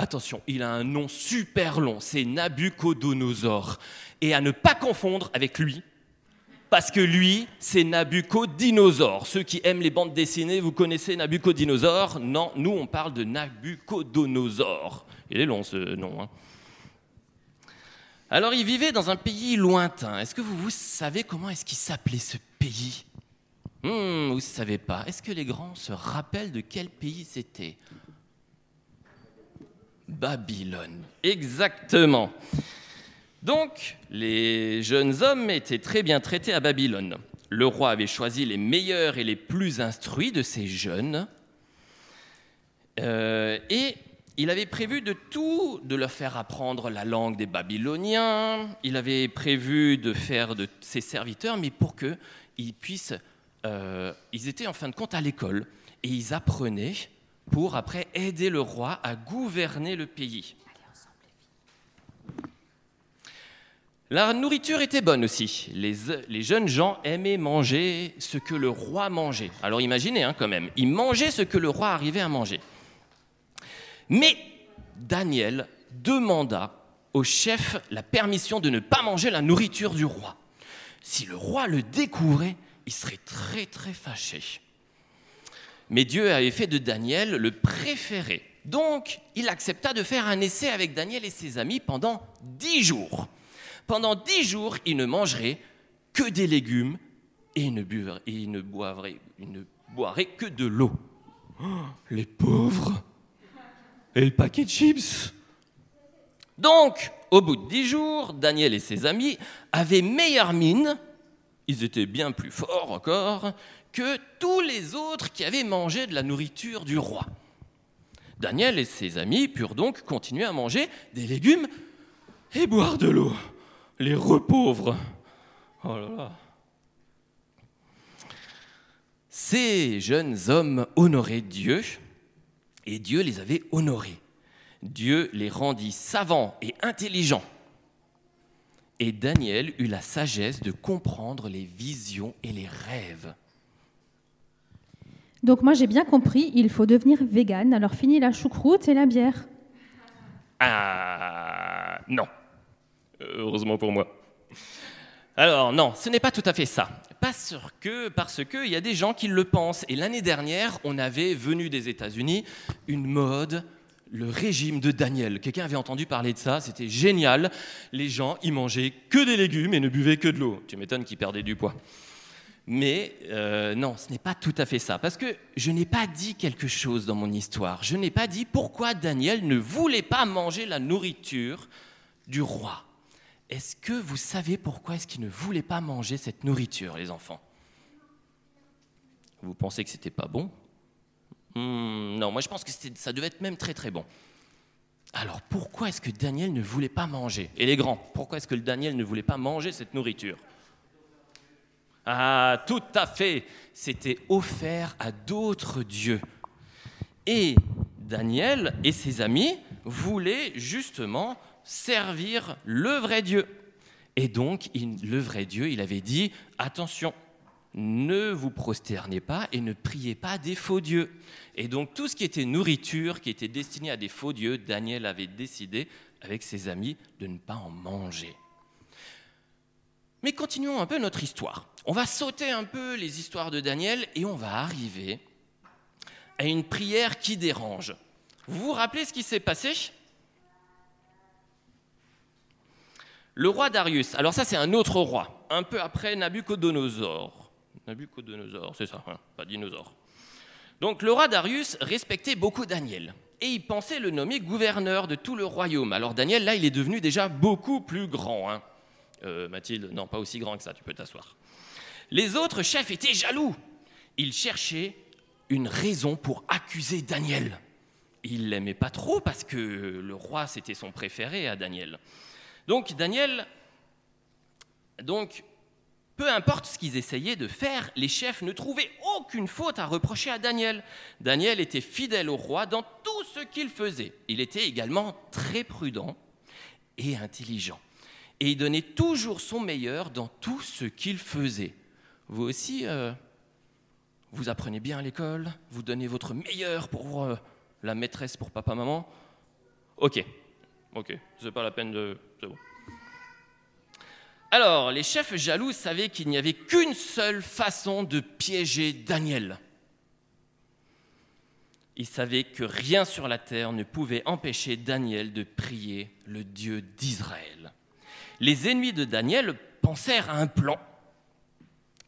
Attention, il a un nom super long. C'est Nabucodonosor. Et à ne pas confondre avec lui, parce que lui, c'est Nabucodinosaure. Ceux qui aiment les bandes dessinées, vous connaissez Nabucodinosaure? Non, nous, on parle de Nabucodonosor. Il est long ce nom. Hein. Alors, il vivait dans un pays lointain. Est-ce que vous, vous savez comment est-ce qu'il s'appelait ce pays? Hmm, Vous ne savez pas. Est-ce que les grands se rappellent de quel pays c'était? Babylone. Exactement. Donc, les jeunes hommes étaient très bien traités à Babylone. Le roi avait choisi les meilleurs et les plus instruits de ces jeunes, euh, et il avait prévu de tout, de leur faire apprendre la langue des Babyloniens, il avait prévu de faire de ses serviteurs, mais pour qu'ils puissent... Euh, ils étaient en fin de compte à l'école, et ils apprenaient pour après aider le roi à gouverner le pays. La nourriture était bonne aussi. Les, jeunes gens aimaient manger ce que le roi mangeait. Alors imaginez hein, quand même, ils mangeaient ce que le roi arrivait à manger. Mais Daniel demanda au chef la permission de ne pas manger la nourriture du roi. Si le roi le découvrait, il serait très très fâché. Mais Dieu avait fait de Daniel le préféré. Donc, il accepta de faire un essai avec Daniel et ses amis pendant dix jours. Pendant dix jours, il ne mangerait que des légumes et il ne, ne boirait que de l'eau. Oh, les pauvres Et le paquet de chips Donc, au bout de dix jours, Daniel et ses amis avaient meilleure mine, ils étaient bien plus forts encore, que tous les autres qui avaient mangé de la nourriture du roi. Daniel et ses amis purent donc continuer à manger des légumes et boire de l'eau les repauvres. Oh là là. Ces jeunes hommes honoraient Dieu et Dieu les avait honorés. Dieu les rendit savants et intelligents. Et Daniel eut la sagesse de comprendre les visions et les rêves. Donc moi j'ai bien compris, il faut devenir vegan, alors fini la choucroute et la bière. Ah non. Heureusement pour moi. Alors non, ce n'est pas tout à fait ça. Parce que parce qu'il y a des gens qui le pensent. Et l'année dernière, on avait venu des États-Unis une mode, le régime de Daniel. Quelqu'un avait entendu parler de ça C'était génial. Les gens, ils mangeaient que des légumes et ne buvaient que de l'eau. Tu m'étonnes qu'ils perdaient du poids. Mais euh, non, ce n'est pas tout à fait ça. Parce que je n'ai pas dit quelque chose dans mon histoire. Je n'ai pas dit pourquoi Daniel ne voulait pas manger la nourriture du roi. Est-ce que vous savez pourquoi est-ce qu'ils ne voulaient pas manger cette nourriture, les enfants? Vous pensez que c'était pas bon? Hmm, Non, moi je pense que ça devait être même très très bon. Alors pourquoi est-ce que Daniel ne voulait pas manger? Et les grands, pourquoi est-ce que Daniel ne voulait pas manger cette nourriture? Ah, tout à fait C'était offert à d'autres dieux. Et Daniel et ses amis voulaient justement servir le vrai Dieu. Et donc, le vrai Dieu, il avait dit, attention, ne vous prosternez pas et ne priez pas des faux dieux. Et donc, tout ce qui était nourriture, qui était destiné à des faux dieux, Daniel avait décidé, avec ses amis, de ne pas en manger. Mais continuons un peu notre histoire. On va sauter un peu les histoires de Daniel et on va arriver à une prière qui dérange. Vous vous rappelez ce qui s'est passé? Le roi Darius, alors ça c'est un autre roi, un peu après Nabucodonosor. Nabucodonosor, c'est ça, hein, pas dinosaure. Donc le roi Darius respectait beaucoup Daniel et il pensait le nommer gouverneur de tout le royaume. Alors Daniel, là, il est devenu déjà beaucoup plus grand. Hein. Euh, Mathilde, non, pas aussi grand que ça, tu peux t'asseoir. Les autres chefs étaient jaloux. Ils cherchaient une raison pour accuser Daniel. Il l'aimait pas trop parce que le roi, c'était son préféré à Daniel. Donc Daniel, donc peu importe ce qu'ils essayaient de faire, les chefs ne trouvaient aucune faute à reprocher à Daniel. Daniel était fidèle au roi dans tout ce qu'il faisait. Il était également très prudent et intelligent. Et il donnait toujours son meilleur dans tout ce qu'il faisait. Vous aussi, euh, vous apprenez bien à l'école, vous donnez votre meilleur pour euh, la maîtresse, pour papa-maman. Ok, ok, c'est pas la peine de... Alors, les chefs jaloux savaient qu'il n'y avait qu'une seule façon de piéger Daniel. Ils savaient que rien sur la terre ne pouvait empêcher Daniel de prier le Dieu d'Israël. Les ennemis de Daniel pensèrent à un plan.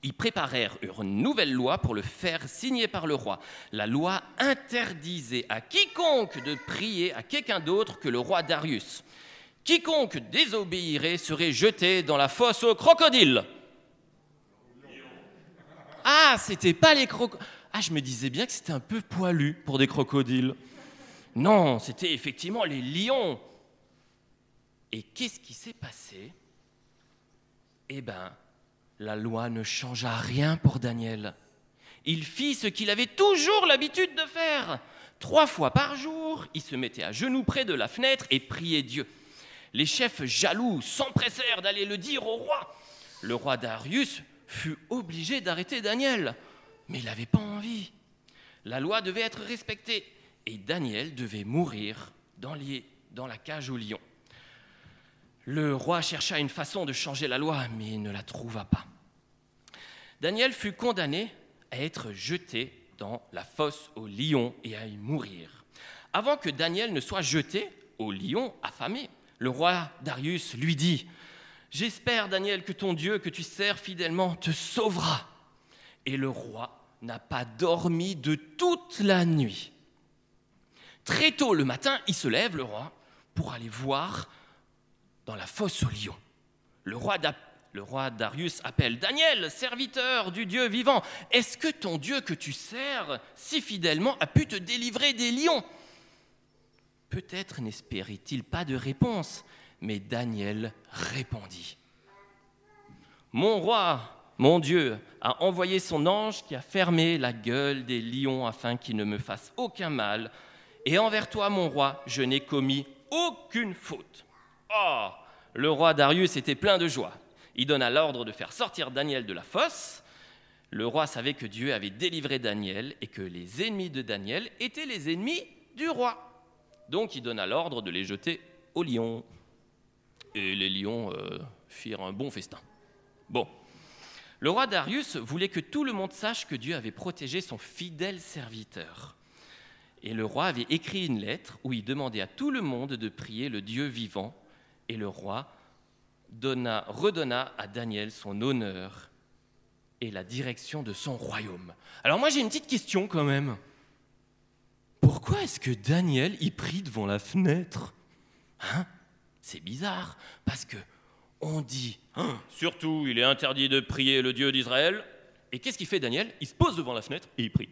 Ils préparèrent une nouvelle loi pour le faire signer par le roi. La loi interdisait à quiconque de prier à quelqu'un d'autre que le roi Darius. Quiconque désobéirait serait jeté dans la fosse aux crocodiles. Ah, c'était pas les crocodiles. Ah, je me disais bien que c'était un peu poilu pour des crocodiles. Non, c'était effectivement les lions. Et qu'est-ce qui s'est passé? Eh bien, la loi ne changea rien pour Daniel. Il fit ce qu'il avait toujours l'habitude de faire. Trois fois par jour, il se mettait à genoux près de la fenêtre et priait Dieu les chefs jaloux s'empressèrent d'aller le dire au roi. Le roi Darius fut obligé d'arrêter Daniel, mais il n'avait pas envie. La loi devait être respectée et Daniel devait mourir dans, la cage au lion. Le roi chercha une façon de changer la loi, mais ne la trouva pas. Daniel fut condamné à être jeté dans la fosse au lion et à y mourir. Avant que Daniel ne soit jeté au lion affamé, le roi Darius lui dit, J'espère, Daniel, que ton Dieu que tu sers fidèlement te sauvera. Et le roi n'a pas dormi de toute la nuit. Très tôt le matin, il se lève, le roi, pour aller voir dans la fosse au lion. Le roi, le roi Darius appelle Daniel, serviteur du Dieu vivant. Est-ce que ton Dieu que tu sers si fidèlement a pu te délivrer des lions? Peut-être n'espérait-il pas de réponse, mais Daniel répondit. Mon roi, mon Dieu, a envoyé son ange qui a fermé la gueule des lions afin qu'ils ne me fassent aucun mal. Et envers toi, mon roi, je n'ai commis aucune faute. Oh Le roi Darius était plein de joie. Il donna l'ordre de faire sortir Daniel de la fosse. Le roi savait que Dieu avait délivré Daniel et que les ennemis de Daniel étaient les ennemis du roi. Donc il donna l'ordre de les jeter aux lions. Et les lions euh, firent un bon festin. Bon. Le roi Darius voulait que tout le monde sache que Dieu avait protégé son fidèle serviteur. Et le roi avait écrit une lettre où il demandait à tout le monde de prier le Dieu vivant. Et le roi donna, redonna à Daniel son honneur et la direction de son royaume. Alors moi j'ai une petite question quand même pourquoi est-ce que Daniel y prie devant la fenêtre? Hein? C'est bizarre, parce que on dit, hein, surtout, il est interdit de prier le Dieu d'Israël. Et qu'est-ce qu'il fait Daniel? Il se pose devant la fenêtre et il prie.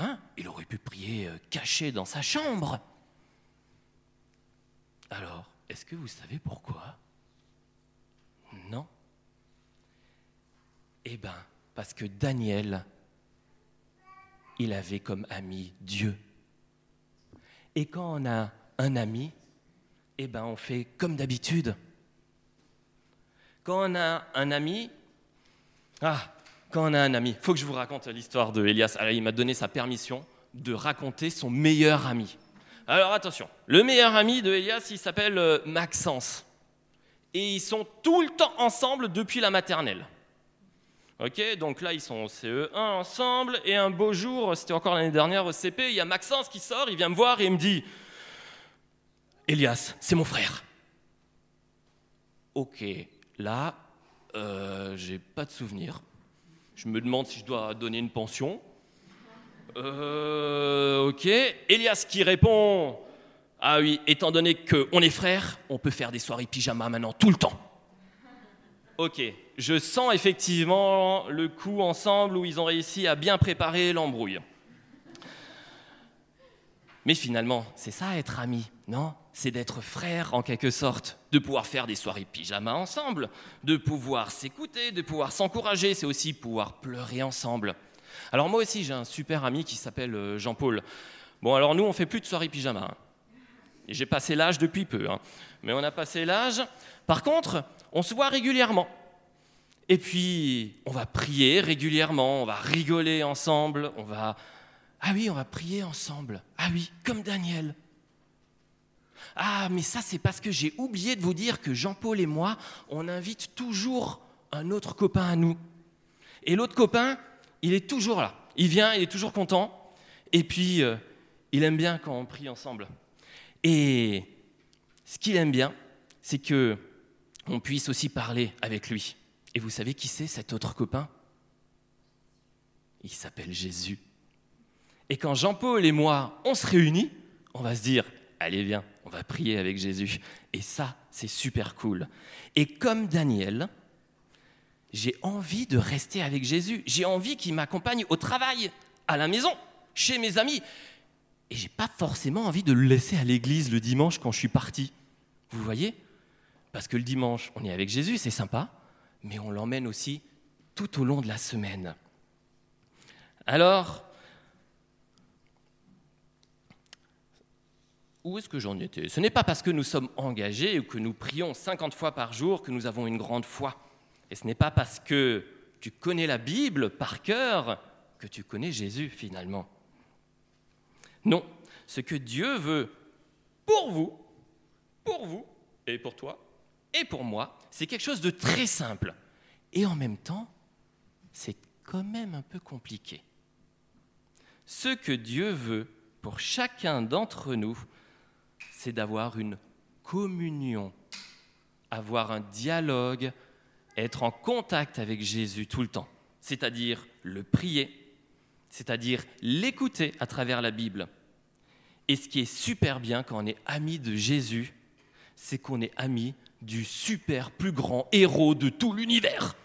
Hein? Il aurait pu prier euh, caché dans sa chambre. Alors, est-ce que vous savez pourquoi? Non. Eh bien, parce que Daniel il avait comme ami Dieu. Et quand on a un ami, eh ben on fait comme d'habitude. Quand on a un ami, ah, quand on a un ami, faut que je vous raconte l'histoire de Elias. Alors, il m'a donné sa permission de raconter son meilleur ami. Alors attention, le meilleur ami de Elias, il s'appelle euh, Maxence. Et ils sont tout le temps ensemble depuis la maternelle. Ok, donc là ils sont au CE1 ensemble, et un beau jour, c'était encore l'année dernière au CP, il y a Maxence qui sort, il vient me voir et il me dit Elias, c'est mon frère. Ok, là, euh, j'ai pas de souvenir. Je me demande si je dois donner une pension. Euh, ok. Elias qui répond Ah oui, étant donné qu'on est frères, on peut faire des soirées pyjama maintenant tout le temps. Ok, je sens effectivement le coup ensemble où ils ont réussi à bien préparer l'embrouille. Mais finalement, c'est ça être ami, non? C'est d'être frère en quelque sorte, de pouvoir faire des soirées pyjama ensemble, de pouvoir s'écouter, de pouvoir s'encourager, c'est aussi pouvoir pleurer ensemble. Alors moi aussi, j'ai un super ami qui s'appelle euh, Jean-Paul. Bon, alors nous, on fait plus de soirées pyjama. hein. J'ai passé l'âge depuis peu, hein. mais on a passé l'âge. Par contre, on se voit régulièrement. Et puis, on va prier régulièrement, on va rigoler ensemble, on va... Ah oui, on va prier ensemble. Ah oui, comme Daniel. Ah, mais ça, c'est parce que j'ai oublié de vous dire que Jean-Paul et moi, on invite toujours un autre copain à nous. Et l'autre copain, il est toujours là. Il vient, il est toujours content. Et puis, euh, il aime bien quand on prie ensemble. Et ce qu'il aime bien, c'est que on puisse aussi parler avec lui. Et vous savez qui c'est cet autre copain? Il s'appelle Jésus. Et quand Jean-Paul et moi, on se réunit, on va se dire, allez viens, on va prier avec Jésus. Et ça, c'est super cool. Et comme Daniel, j'ai envie de rester avec Jésus. J'ai envie qu'il m'accompagne au travail, à la maison, chez mes amis. Et j'ai pas forcément envie de le laisser à l'église le dimanche quand je suis parti. Vous voyez? Parce que le dimanche, on est avec Jésus, c'est sympa, mais on l'emmène aussi tout au long de la semaine. Alors, où est-ce que j'en étais? Ce n'est pas parce que nous sommes engagés ou que nous prions 50 fois par jour que nous avons une grande foi. Et ce n'est pas parce que tu connais la Bible par cœur que tu connais Jésus finalement. Non, ce que Dieu veut pour vous, pour vous et pour toi et pour moi, c'est quelque chose de très simple. Et en même temps, c'est quand même un peu compliqué. Ce que Dieu veut pour chacun d'entre nous, c'est d'avoir une communion, avoir un dialogue, être en contact avec Jésus tout le temps, c'est-à-dire le prier, c'est-à-dire l'écouter à travers la Bible. Et ce qui est super bien quand on est ami de Jésus, c'est qu'on est ami du super plus grand héros de tout l'univers.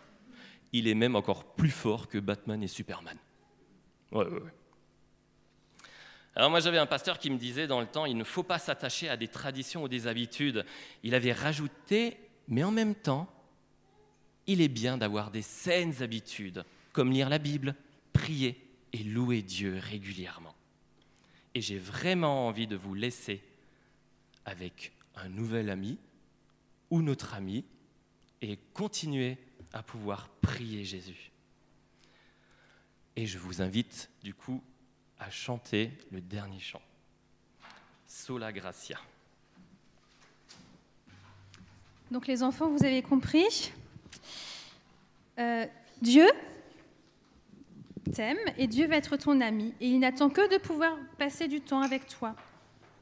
Il est même encore plus fort que Batman et Superman. Alors moi j'avais un pasteur qui me disait dans le temps, il ne faut pas s'attacher à des traditions ou des habitudes. Il avait rajouté, mais en même temps, il est bien d'avoir des saines habitudes, comme lire la Bible, prier et louer Dieu régulièrement. Et j'ai vraiment envie de vous laisser avec un nouvel ami ou notre ami et continuer à pouvoir prier Jésus. Et je vous invite du coup à chanter le dernier chant, Sola Gracia. Donc les enfants, vous avez compris? Euh, Dieu t'aime et Dieu va être ton ami. Et il n'attend que de pouvoir passer du temps avec toi.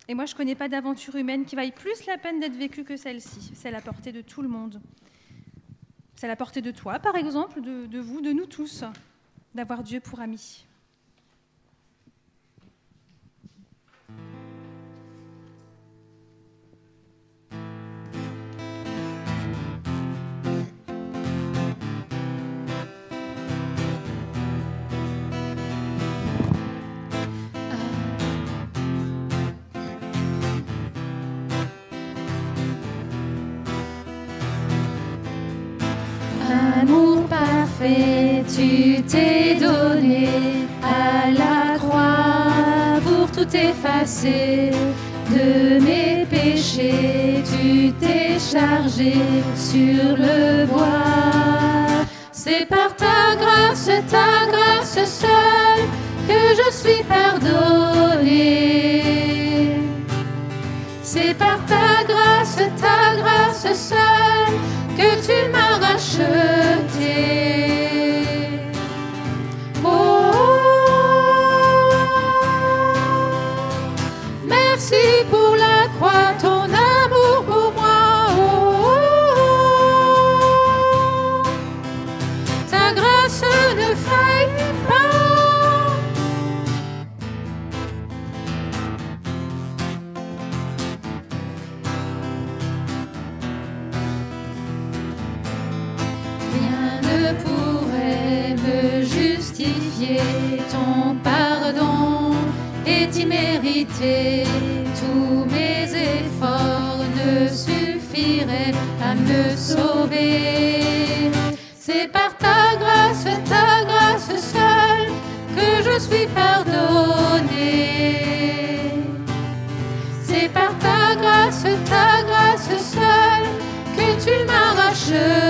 Et moi, je ne connais pas d'aventure humaine qui vaille plus la peine d'être vécue que celle-ci. C'est la portée de tout le monde. C'est la portée de toi, par exemple, de vous, de nous tous, d'avoir Dieu pour ami. Amour parfait, tu t'es donné à la croix pour tout effacer. De mes péchés, tu t'es chargé sur le bois. C'est par ta grâce, ta grâce seule, que je suis pardonné. C'est par ta grâce, ta grâce seule, que tu m'as racheté. M'as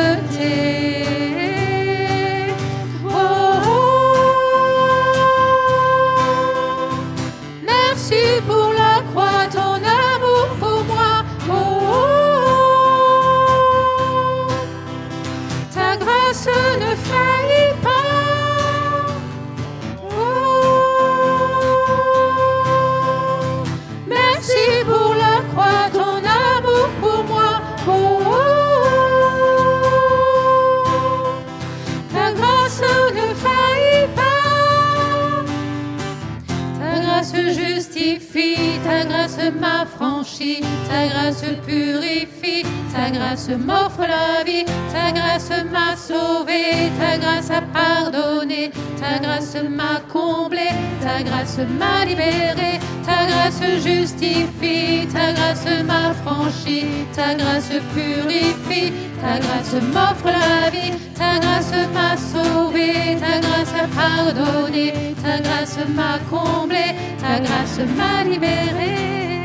purifie, ta grâce m'offre la vie, ta grâce m'a sauvé, ta grâce a pardonné, ta grâce m'a comblé, ta grâce m'a libéré, ta grâce justifie, ta grâce m'affranchit, ta grâce purifie, ta grâce m'offre la vie, ta grâce m'a sauvé, ta grâce a pardonné, ta grâce m'a comblé, ta grâce m'a libéré.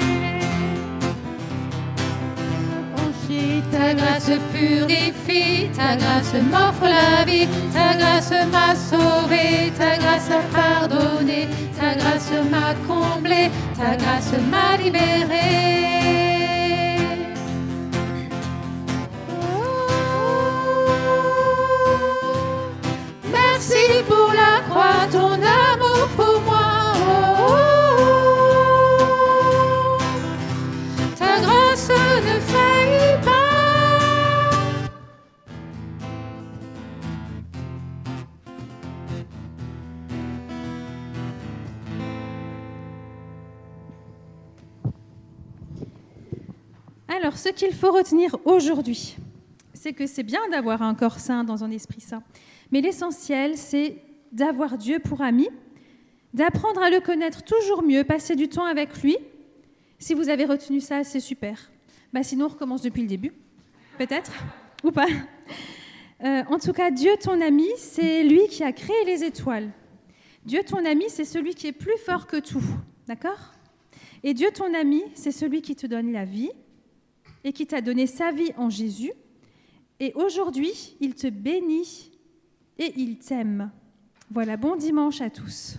Ta grâce purifie, ta grâce m'offre la vie, ta grâce m'a sauvé, ta grâce a pardonné, ta grâce m'a comblé, ta grâce m'a libéré. Merci pour la croix, ton amour pour Alors, ce qu'il faut retenir aujourd'hui, c'est que c'est bien d'avoir un corps sain dans un esprit sain. Mais l'essentiel, c'est d'avoir Dieu pour ami, d'apprendre à le connaître toujours mieux, passer du temps avec lui. Si vous avez retenu ça, c'est super. Bah, sinon, on recommence depuis le début, peut-être, ou pas. Euh, en tout cas, Dieu, ton ami, c'est lui qui a créé les étoiles. Dieu, ton ami, c'est celui qui est plus fort que tout. D'accord? Et Dieu, ton ami, c'est celui qui te donne la vie et qui t'a donné sa vie en Jésus. Et aujourd'hui, il te bénit et il t'aime. Voilà, bon dimanche à tous.